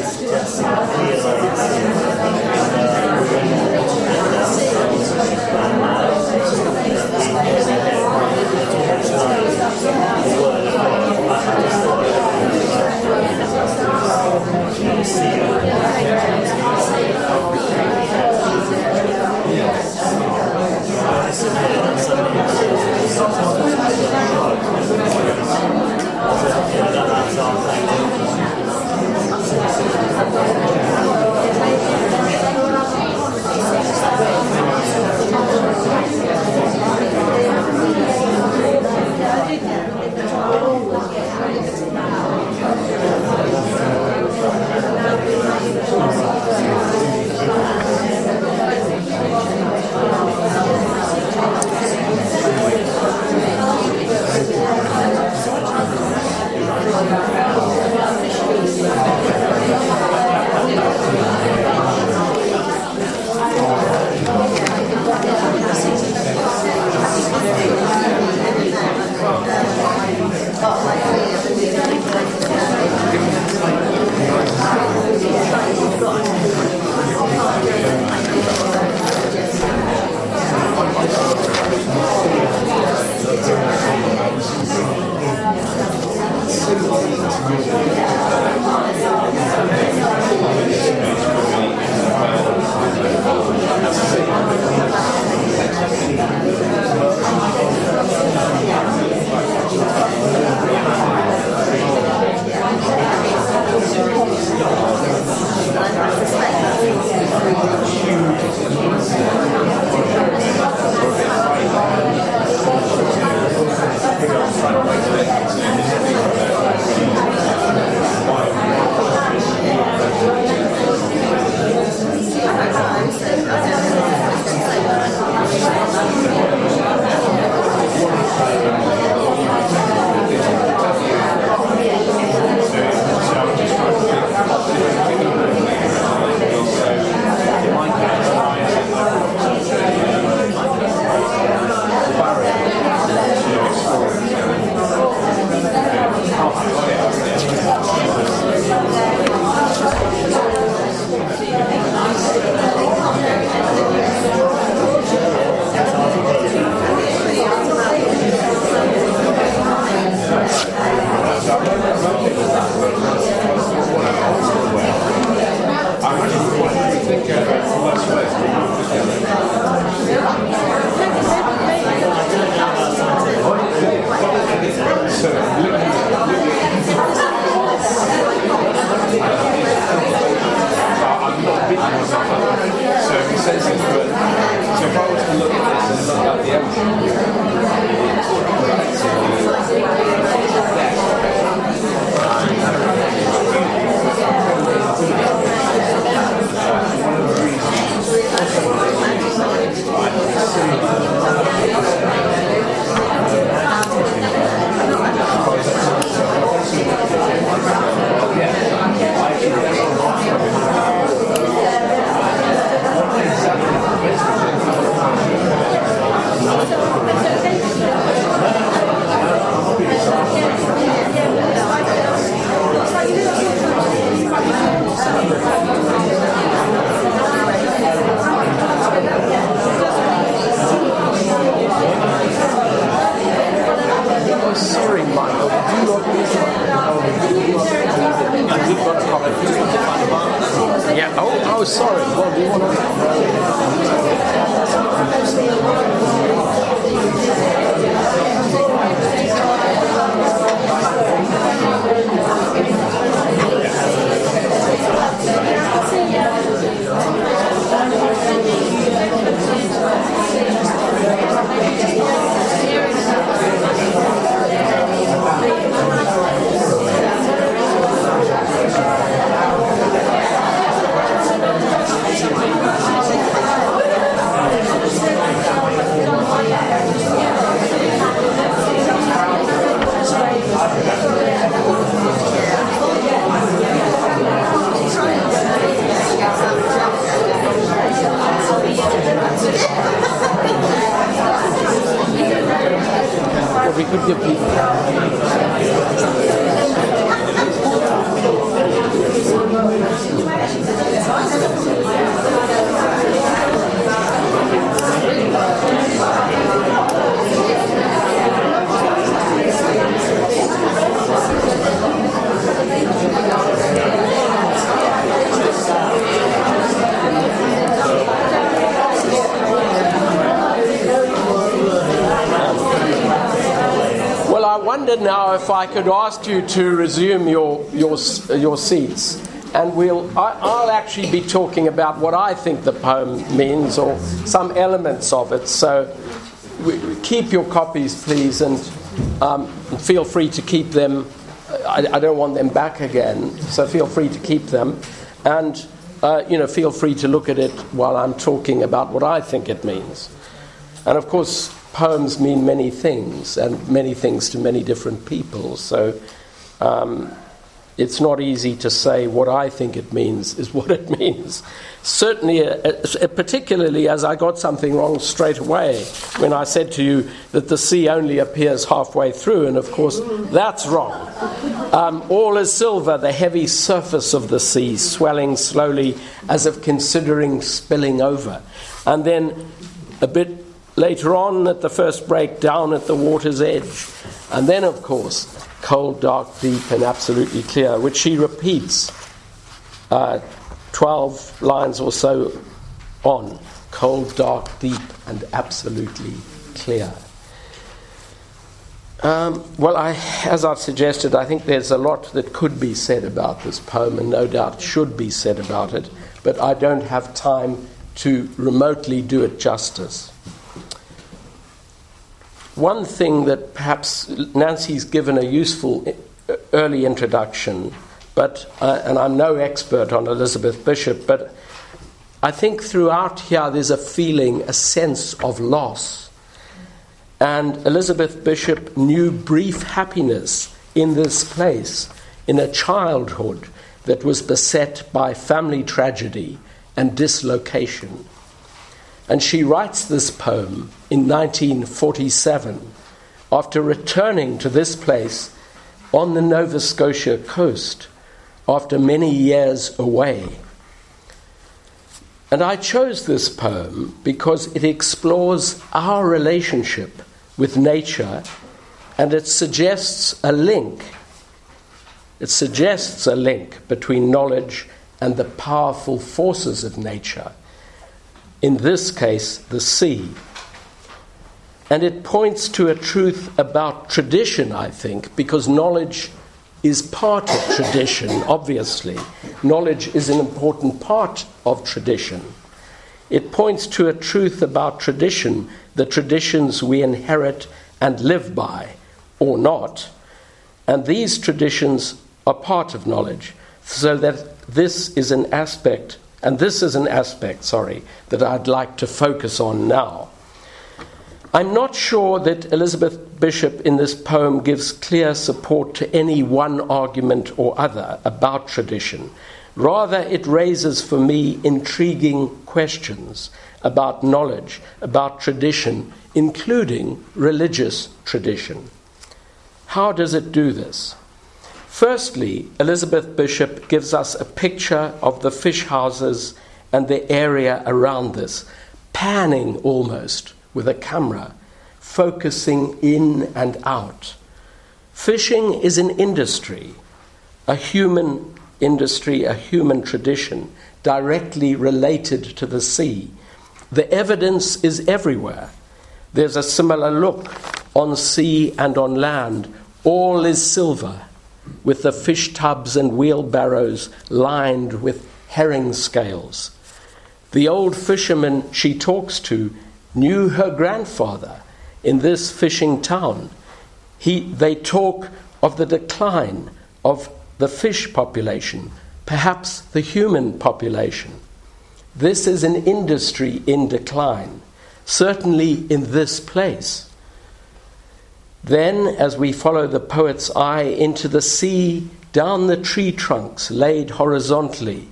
I could ask you to resume your, your, your seats. And we'll, I, I'll actually be talking about what I think the poem means or some elements of it. So keep your copies, please, and um, feel free to keep them. I, I don't want them back again, so feel free to keep them. And, uh, you know, feel free to look at it while I'm talking about what I think it means. And of course, poems mean many things, and many things to many different people. So um, it's not easy to say what I think it means is what it means. Certainly, uh, uh, particularly as I got something wrong straight away when I said to you that the sea only appears halfway through, and of course, that's wrong. Um, all is silver, the heavy surface of the sea swelling slowly as if considering spilling over. And then a bit later on at the first break down at the water's edge. And then, of course, cold, dark, deep, and absolutely clear, which she repeats uh, 12 lines or so on. Cold, dark, deep, and absolutely clear. Um, well, I, as I've suggested, I think there's a lot that could be said about this poem, and no doubt should be said about it, but I don't have time to remotely do it justice. One thing that perhaps Nancy's given a useful uh, early introduction, but uh, and I'm no expert on Elizabeth Bishop, but I think throughout here there's a feeling, a sense of loss. And Elizabeth Bishop knew brief happiness in this place, in a childhood that was beset by family tragedy and dislocation. And she writes this poem in 1947 after returning to this place on the Nova Scotia coast after many years away. And I chose this poem because it explores our relationship with nature and it suggests a link. It suggests a link between knowledge and the powerful forces of nature in this case, the sea. And it points to a truth about tradition, I think, because knowledge is part of tradition, obviously. Knowledge is an important part of tradition. It points to a truth about tradition, the traditions we inherit and live by, or not. And these traditions are part of knowledge, so that this is an aspect, and this is an aspect, sorry, that I'd like to focus on now. I'm not sure that Elizabeth Bishop in this poem gives clear support to any one argument or other about tradition. Rather, it raises for me intriguing questions about knowledge, about tradition, including religious tradition. How does it do this? Firstly, Elizabeth Bishop gives us a picture of the fish houses and the area around this, panning almost with a camera, focusing in and out. Fishing is an industry, a human industry, a human tradition, directly related to the sea. The evidence is everywhere. There's a similar look on sea and on land. All is silver, with the fish tubs and wheelbarrows lined with herring scales. The old fisherman she talks to knew her grandfather in this fishing town. He, they talk of the decline of the fish population, perhaps the human population. This is an industry in decline, certainly in this place. Then, as we follow the poet's eye into the sea, down the tree trunks laid horizontally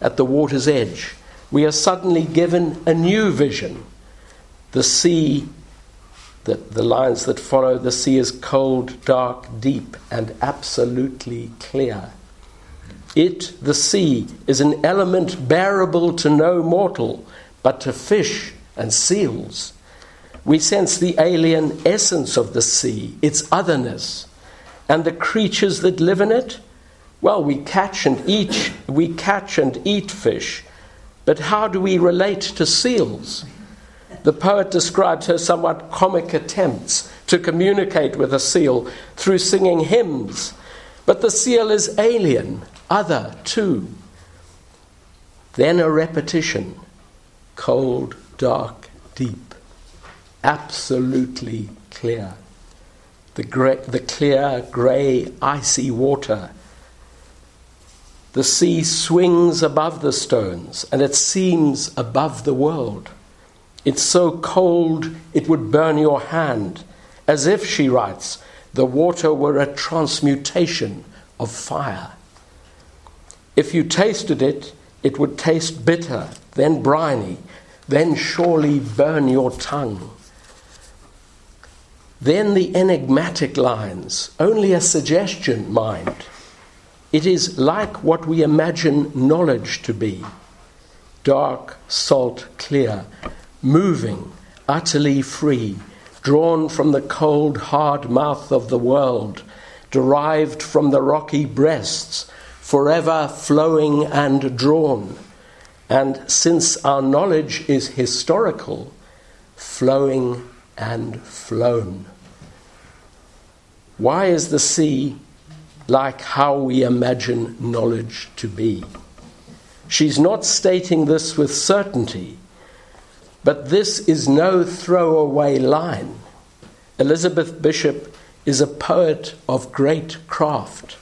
at the water's edge, we are suddenly given a new vision. The sea, the, the lines that follow, the sea is cold, dark, deep, and absolutely clear. It, the sea, is an element bearable to no mortal, but to fish and seals we sense the alien essence of the sea, its otherness, and the creatures that live in it. Well, we catch and eat, we catch and eat fish, but how do we relate to seals? The poet describes her somewhat comic attempts to communicate with a seal through singing hymns, but the seal is alien, other too. Then a repetition cold, dark, deep absolutely clear. The, gray, the clear, grey, icy water. The sea swings above the stones and it seems above the world. It's so cold it would burn your hand, as if, she writes, the water were a transmutation of fire. If you tasted it, it would taste bitter, then briny, then surely burn your tongue. Then the enigmatic lines, only a suggestion, mind. It is like what we imagine knowledge to be dark, salt, clear, moving, utterly free, drawn from the cold, hard mouth of the world, derived from the rocky breasts, forever flowing and drawn. And since our knowledge is historical, flowing and flown. Why is the sea like how we imagine knowledge to be? She's not stating this with certainty, but this is no throwaway line. Elizabeth Bishop is a poet of great craft.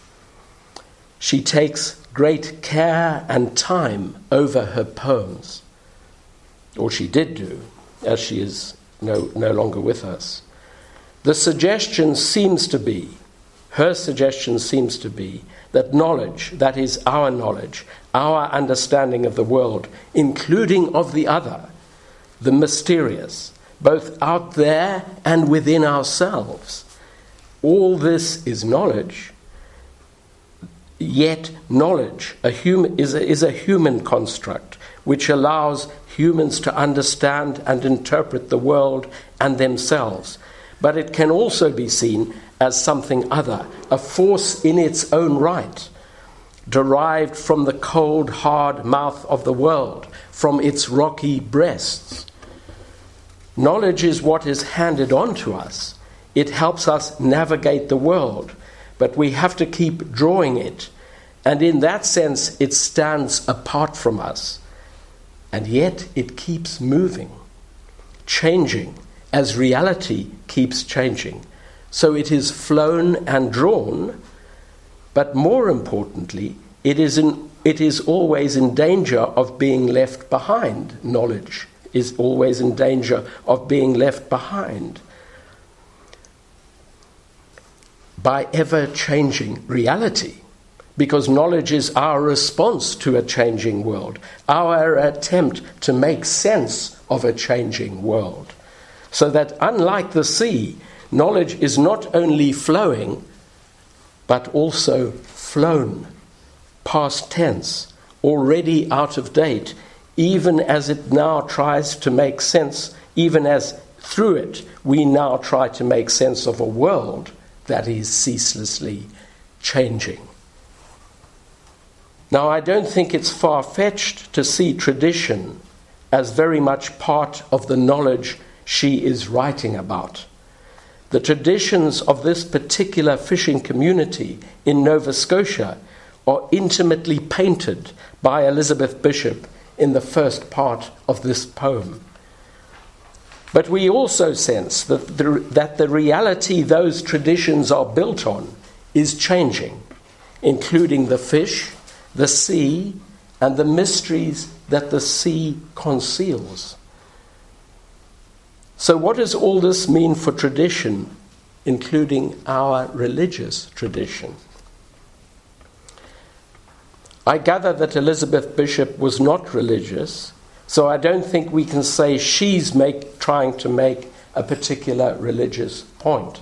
She takes great care and time over her poems, or she did do, as she is no, no longer with us. The suggestion seems to be, her suggestion seems to be, that knowledge, that is our knowledge, our understanding of the world, including of the other, the mysterious, both out there and within ourselves, all this is knowledge. Yet, knowledge a hum- is, a, is a human construct which allows humans to understand and interpret the world and themselves. But it can also be seen as something other, a force in its own right, derived from the cold, hard mouth of the world, from its rocky breasts. Knowledge is what is handed on to us. It helps us navigate the world, but we have to keep drawing it. And in that sense, it stands apart from us. And yet it keeps moving, changing as reality keeps changing. So it is flown and drawn, but more importantly, it is, in, it is always in danger of being left behind. Knowledge is always in danger of being left behind by ever changing reality because knowledge is our response to a changing world, our attempt to make sense of a changing world. So that, unlike the sea, knowledge is not only flowing, but also flown, past tense, already out of date, even as it now tries to make sense, even as through it we now try to make sense of a world that is ceaselessly changing. Now, I don't think it's far fetched to see tradition as very much part of the knowledge she is writing about. The traditions of this particular fishing community in Nova Scotia are intimately painted by Elizabeth Bishop in the first part of this poem. But we also sense that the, that the reality those traditions are built on is changing, including the fish the sea, and the mysteries that the sea conceals. So, what does all this mean for tradition, including our religious tradition? I gather that Elizabeth Bishop was not religious, so I don't think we can say she's make, trying to make a particular religious point.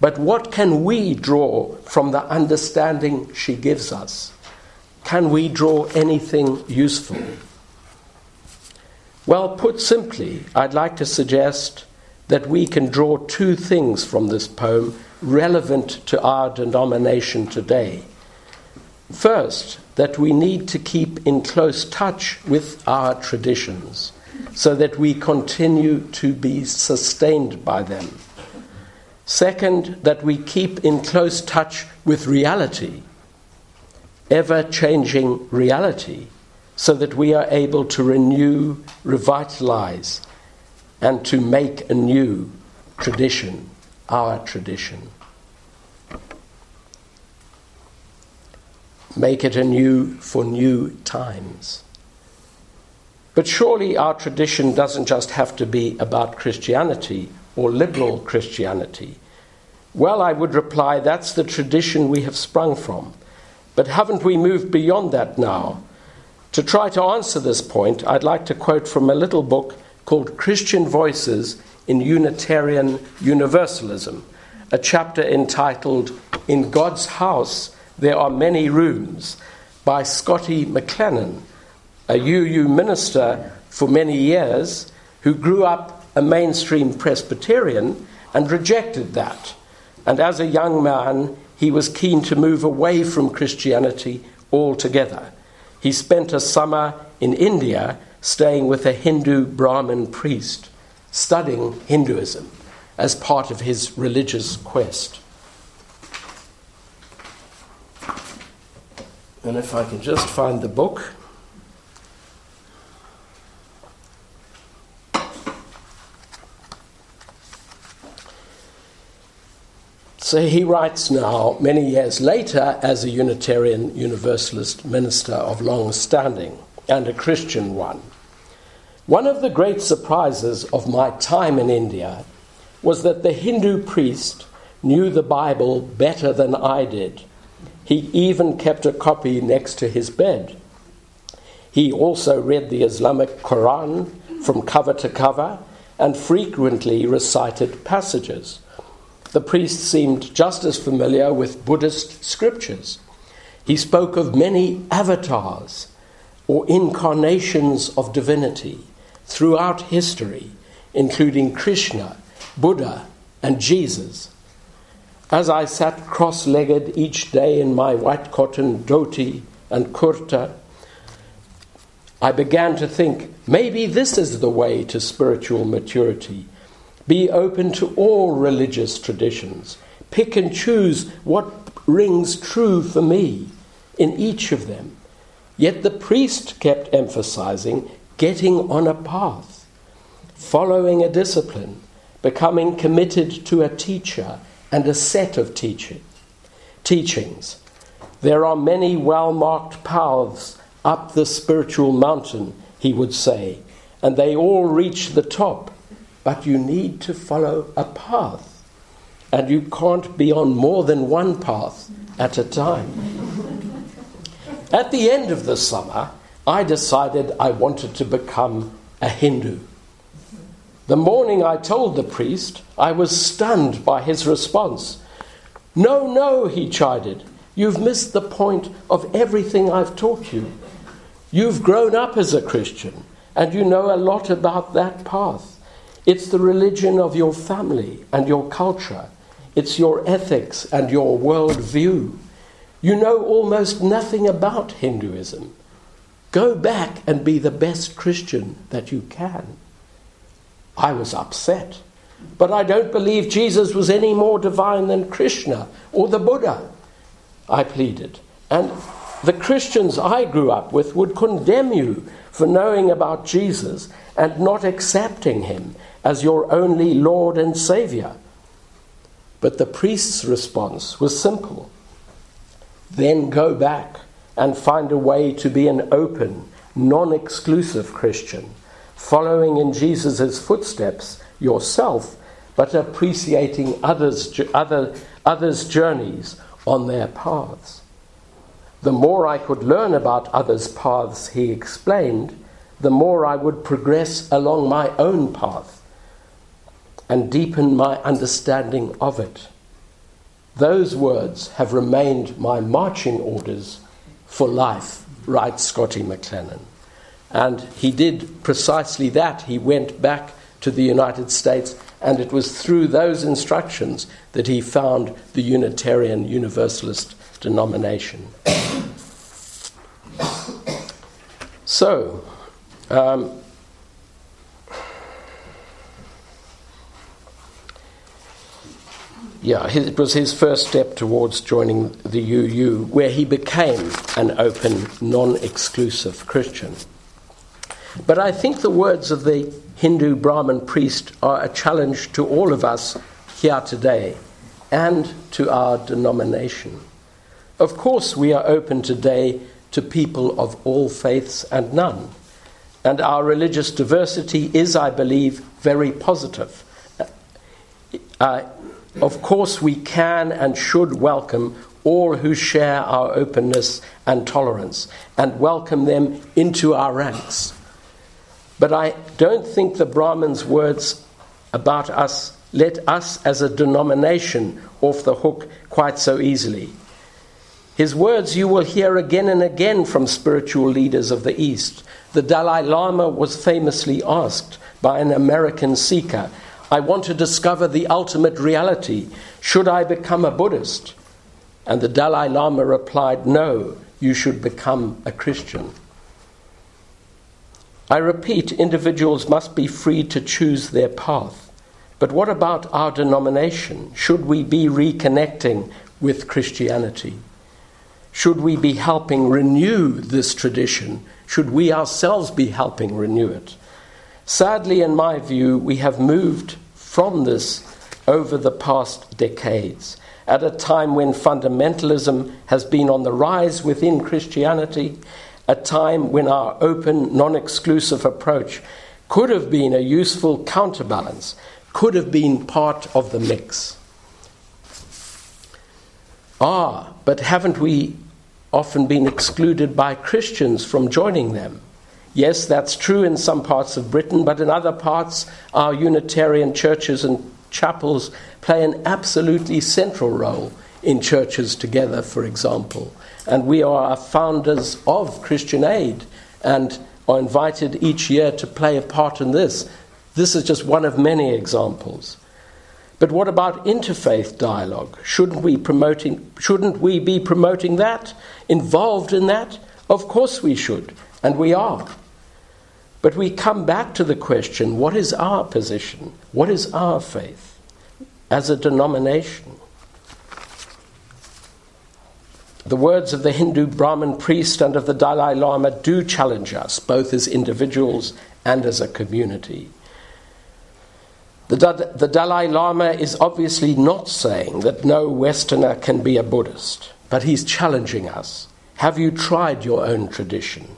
But what can we draw from the understanding she gives us? Can we draw anything useful? Well, put simply, I'd like to suggest that we can draw two things from this poem relevant to our denomination today. First, that we need to keep in close touch with our traditions so that we continue to be sustained by them. Second, that we keep in close touch with reality ever changing reality so that we are able to renew, revitalize, and to make a new tradition, our tradition. Make it anew for new times. But surely our tradition doesn't just have to be about Christianity or liberal Christianity. Well, I would reply that's the tradition we have sprung from. But haven't we moved beyond that now? To try to answer this point, I'd like to quote from a little book called Christian Voices in Unitarian Universalism, a chapter entitled In God's House There Are Many Rooms by Scotty McLennan, a UU minister for many years who grew up a mainstream Presbyterian and rejected that. And as a young man, he was keen to move away from Christianity altogether. He spent a summer in India staying with a Hindu Brahmin priest, studying Hinduism as part of his religious quest. And if I can just find the book. So he writes now, many years later, as a Unitarian Universalist minister of long standing and a Christian one. One of the great surprises of my time in India was that the Hindu priest knew the Bible better than I did. He even kept a copy next to his bed. He also read the Islamic Quran from cover to cover and frequently recited passages the priest seemed just as familiar with Buddhist scriptures. He spoke of many avatars or incarnations of divinity throughout history, including Krishna, Buddha, and Jesus. As I sat cross legged each day in my white cotton dhoti and kurta, I began to think maybe this is the way to spiritual maturity be open to all religious traditions. Pick and choose what rings true for me in each of them. Yet the priest kept emphasizing getting on a path, following a discipline, becoming committed to a teacher and a set of teaching, teachings. There are many well marked paths up the spiritual mountain, he would say, and they all reach the top, but you need to follow a path. And you can't be on more than one path at a time. At the end of the summer, I decided I wanted to become a Hindu. The morning I told the priest, I was stunned by his response. No, no, he chided. You've missed the point of everything I've taught you. You've grown up as a Christian, and you know a lot about that path. It's the religion of your family and your culture, it's your ethics and your worldview. You know almost nothing about Hinduism. Go back and be the best Christian that you can. I was upset. But I don't believe Jesus was any more divine than Krishna or the Buddha, I pleaded. And the Christians I grew up with would condemn you for knowing about Jesus and not accepting him as your only Lord and Savior. But the priest's response was simple then go back and find a way to be an open, non exclusive Christian, following in Jesus' footsteps yourself, but appreciating others, other, others' journeys on their paths. The more I could learn about others' paths, he explained, the more I would progress along my own path and deepen my understanding of it. Those words have remained my marching orders for life, writes Scotty McLennan. And he did precisely that. He went back to the United States, and it was through those instructions that he found the Unitarian Universalist denomination. so, um, yeah, it was his first step towards joining the UU, where he became an open, non exclusive Christian. But I think the words of the Hindu Brahmin priest are a challenge to all of us here today and to our denomination. Of course, we are open today to people of all faiths and none. And our religious diversity is, I believe, very positive. Uh, of course, we can and should welcome all who share our openness and tolerance and welcome them into our ranks. But I don't think the Brahmin's words about us let us as a denomination off the hook quite so easily. His words you will hear again and again from spiritual leaders of the East. The Dalai Lama was famously asked by an American seeker I want to discover the ultimate reality. Should I become a Buddhist? And the Dalai Lama replied, No, you should become a Christian. I repeat, individuals must be free to choose their path. But what about our denomination? Should we be reconnecting with Christianity? Should we be helping renew this tradition? Should we ourselves be helping renew it? Sadly, in my view, we have moved from this over the past decades. At a time when fundamentalism has been on the rise within Christianity, a time when our open, non exclusive approach could have been a useful counterbalance, could have been part of the mix. Ah, but haven't we often been excluded by Christians from joining them? Yes, that's true in some parts of Britain, but in other parts, our Unitarian churches and chapels play an absolutely central role in churches together, for example. And we are founders of Christian Aid and are invited each year to play a part in this. This is just one of many examples. But what about interfaith dialogue? Shouldn't we, promoting, shouldn't we be promoting that? Involved in that? Of course we should, and we are. But we come back to the question what is our position? What is our faith as a denomination? The words of the Hindu Brahmin priest and of the Dalai Lama do challenge us, both as individuals and as a community. The, the Dalai Lama is obviously not saying that no Westerner can be a Buddhist, but he's challenging us. Have you tried your own tradition?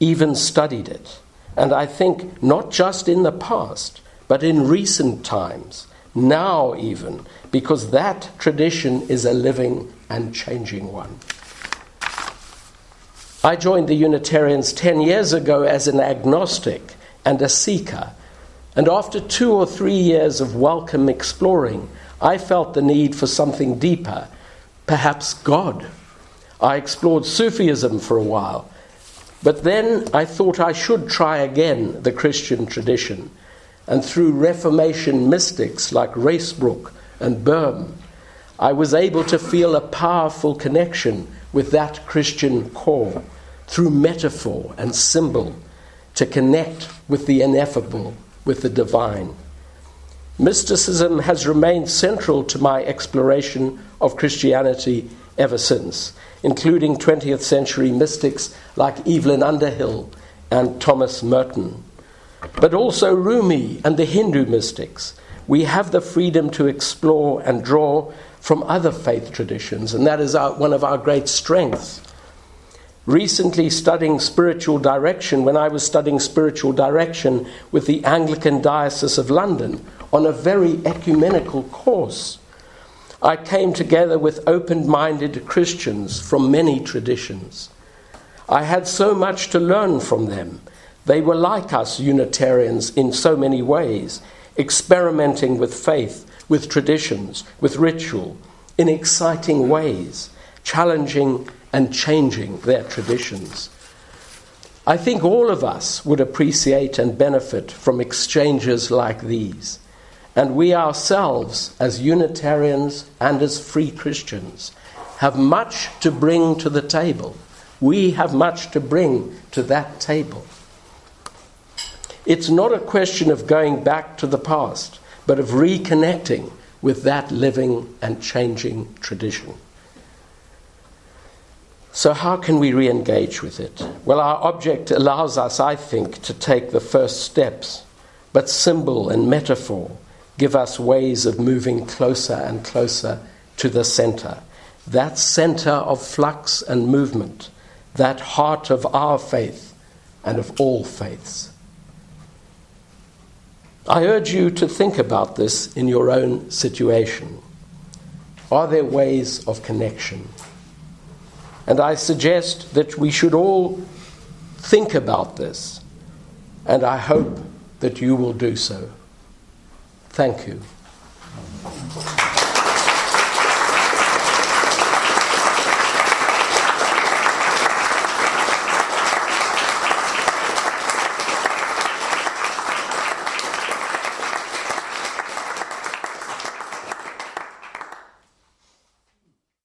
Even studied it? And I think not just in the past, but in recent times, now even, because that tradition is a living and changing one. I joined the Unitarians 10 years ago as an agnostic and a seeker, and after two or three years of welcome exploring, I felt the need for something deeper, perhaps God. I explored Sufism for a while, but then I thought I should try again the Christian tradition, and through Reformation mystics like Ruysbroeck and Boehme, I was able to feel a powerful connection with that Christian core through metaphor and symbol to connect with the ineffable, with the divine. Mysticism has remained central to my exploration of Christianity ever since, including 20th century mystics like Evelyn Underhill and Thomas Merton. But also Rumi and the Hindu mystics. We have the freedom to explore and draw from other faith traditions, and that is our, one of our great strengths. Recently, studying spiritual direction, when I was studying spiritual direction with the Anglican Diocese of London on a very ecumenical course, I came together with open minded Christians from many traditions. I had so much to learn from them. They were like us Unitarians in so many ways, experimenting with faith with traditions, with ritual, in exciting ways, challenging and changing their traditions. I think all of us would appreciate and benefit from exchanges like these. And we ourselves, as Unitarians and as free Christians, have much to bring to the table. We have much to bring to that table. It's not a question of going back to the past but of reconnecting with that living and changing tradition. So, how can we re engage with it? Well, our object allows us, I think, to take the first steps, but symbol and metaphor give us ways of moving closer and closer to the center. That center of flux and movement, that heart of our faith and of all faiths. I urge you to think about this in your own situation. Are there ways of connection? And I suggest that we should all think about this, and I hope that you will do so. Thank you.